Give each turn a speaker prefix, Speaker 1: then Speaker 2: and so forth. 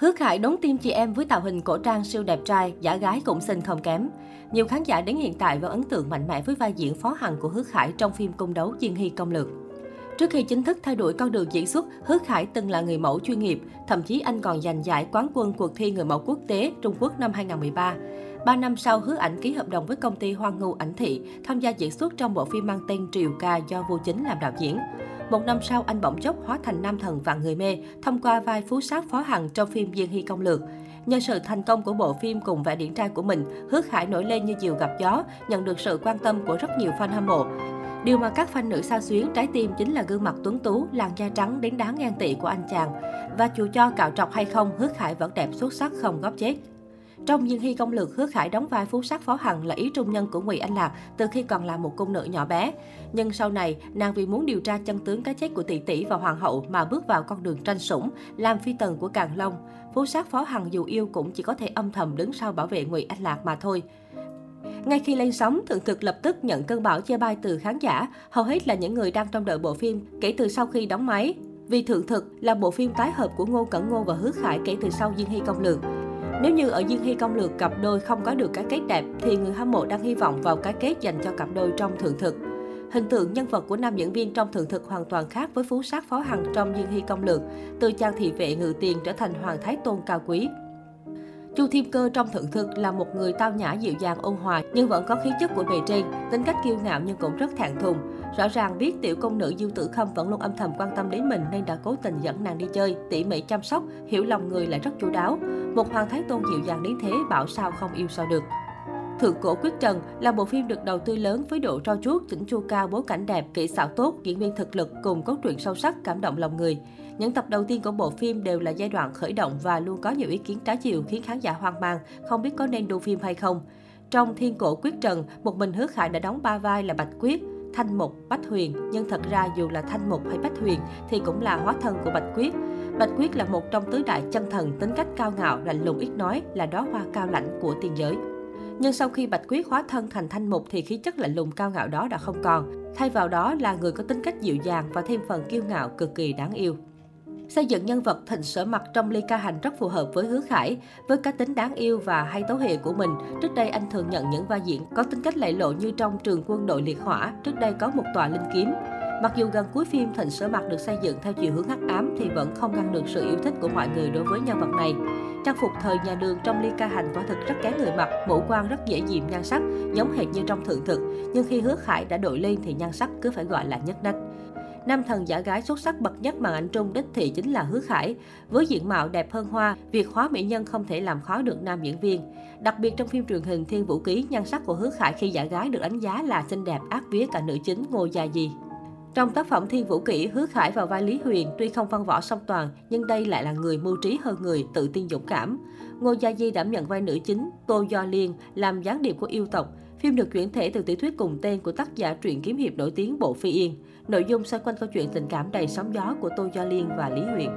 Speaker 1: Hứa Khải đón tim chị em với tạo hình cổ trang siêu đẹp trai, giả gái cũng xinh không kém. Nhiều khán giả đến hiện tại vẫn ấn tượng mạnh mẽ với vai diễn phó hằng của Hứa Khải trong phim cung đấu Diên Hy Công Lược. Trước khi chính thức thay đổi con đường diễn xuất, Hứa Khải từng là người mẫu chuyên nghiệp, thậm chí anh còn giành giải quán quân cuộc thi người mẫu quốc tế Trung Quốc năm 2013. Ba năm sau, Hứa Ảnh ký hợp đồng với công ty Hoang Ngưu Ảnh Thị, tham gia diễn xuất trong bộ phim mang tên Triều Ca do Vô Chính làm đạo diễn. Một năm sau, anh bỗng chốc hóa thành nam thần và người mê thông qua vai phú sát phó hằng trong phim Diên Hy Công Lược. Nhờ sự thành công của bộ phim cùng vẻ điển trai của mình, Hứa Khải nổi lên như diều gặp gió, nhận được sự quan tâm của rất nhiều fan hâm mộ. Điều mà các fan nữ sao xuyến trái tim chính là gương mặt tuấn tú, làn da trắng đến đáng ngang tị của anh chàng. Và dù cho cạo trọc hay không, Hứa Khải vẫn đẹp xuất sắc không góp chết. Trong Diên Hy công lược, Hứa Khải đóng vai phú sát phó hằng là ý trung nhân của Ngụy Anh Lạc từ khi còn là một cung nữ nhỏ bé. Nhưng sau này, nàng vì muốn điều tra chân tướng cái chết của tỷ tỷ và hoàng hậu mà bước vào con đường tranh sủng, làm phi tần của Càng Long. Phú sát phó hằng dù yêu cũng chỉ có thể âm thầm đứng sau bảo vệ Ngụy Anh Lạc mà thôi. Ngay khi lên sóng, Thượng Thực lập tức nhận cơn bão chê bai từ khán giả, hầu hết là những người đang trong đợi bộ phim kể từ sau khi đóng máy. Vì Thượng Thực là bộ phim tái hợp của Ngô Cẩn Ngô và Hứa Khải kể từ sau Diên Hy Công Lược. Nếu như ở Dương Hy Công Lược cặp đôi không có được cái kết đẹp, thì người hâm mộ đang hy vọng vào cái kết dành cho cặp đôi trong Thượng Thực. Hình tượng nhân vật của nam diễn viên trong Thượng Thực hoàn toàn khác với phú sát phó hằng trong Dương Hy Công Lược, từ chàng thị vệ ngự tiền trở thành hoàng thái tôn cao quý. Chu Thiên Cơ trong thượng thực là một người tao nhã dịu dàng ôn hòa nhưng vẫn có khí chất của bề trên, tính cách kiêu ngạo nhưng cũng rất thản thùng. Rõ ràng biết tiểu công nữ diêu Tử Khâm vẫn luôn âm thầm quan tâm đến mình nên đã cố tình dẫn nàng đi chơi, tỉ mỉ chăm sóc, hiểu lòng người lại rất chu đáo. Một hoàng thái tôn dịu dàng đến thế bảo sao không yêu sao được. Thượng cổ quyết trần là bộ phim được đầu tư lớn với độ trau chuốt, chỉnh chu cao, bối cảnh đẹp, kỹ xảo tốt, diễn viên thực lực cùng cốt truyện sâu sắc, cảm động lòng người. Những tập đầu tiên của bộ phim đều là giai đoạn khởi động và luôn có nhiều ý kiến trái chiều khiến khán giả hoang mang, không biết có nên đu phim hay không. Trong Thiên cổ quyết trần, một mình Hứa Khải đã đóng ba vai là Bạch Quyết, Thanh Mục, Bách Huyền, nhưng thật ra dù là Thanh Mục hay Bách Huyền thì cũng là hóa thân của Bạch Quyết. Bạch Quyết là một trong tứ đại chân thần, tính cách cao ngạo, lạnh lùng ít nói, là đóa hoa cao lãnh của tiên giới. Nhưng sau khi Bạch Quyết hóa thân thành Thanh Mục thì khí chất lạnh lùng cao ngạo đó đã không còn. Thay vào đó là người có tính cách dịu dàng và thêm phần kiêu ngạo cực kỳ đáng yêu. Xây dựng nhân vật Thịnh Sở Mặt trong Ly Ca Hành rất phù hợp với Hứa Khải. Với cá tính đáng yêu và hay tấu hệ của mình, trước đây anh thường nhận những vai diễn có tính cách lạy lộ như trong Trường quân đội liệt hỏa, trước đây có một tòa linh kiếm. Mặc dù gần cuối phim Thịnh Sở Mặt được xây dựng theo chiều hướng hắc ám thì vẫn không ngăn được sự yêu thích của mọi người đối với nhân vật này. Trang phục thời nhà đường trong Ly Ca Hành quả thực rất kén người mặc, mũ quan rất dễ dịm nhan sắc, giống hệt như trong thượng thực. Nhưng khi Hứa Khải đã đội lên thì nhan sắc cứ phải gọi là nhất đách. Nam thần giả gái xuất sắc bậc nhất màn ảnh trung đích thị chính là Hứa Khải. Với diện mạo đẹp hơn hoa, việc hóa mỹ nhân không thể làm khó được nam diễn viên. Đặc biệt trong phim truyền hình Thiên Vũ Ký, nhan sắc của Hứa Khải khi giả gái được đánh giá là xinh đẹp ác vía cả nữ chính Ngô Gia Di. Trong tác phẩm Thiên Vũ Kỷ, Hứa Khải vào vai Lý Huyền tuy không văn võ song toàn, nhưng đây lại là người mưu trí hơn người, tự tin dũng cảm. Ngô Gia Di đảm nhận vai nữ chính, Tô Do Liên, làm gián điệp của yêu tộc. Phim được chuyển thể từ tiểu thuyết cùng tên của tác giả truyện kiếm hiệp nổi tiếng Bộ Phi Yên. Nội dung xoay quanh câu chuyện tình cảm đầy sóng gió của Tô Do Liên và Lý Huyền.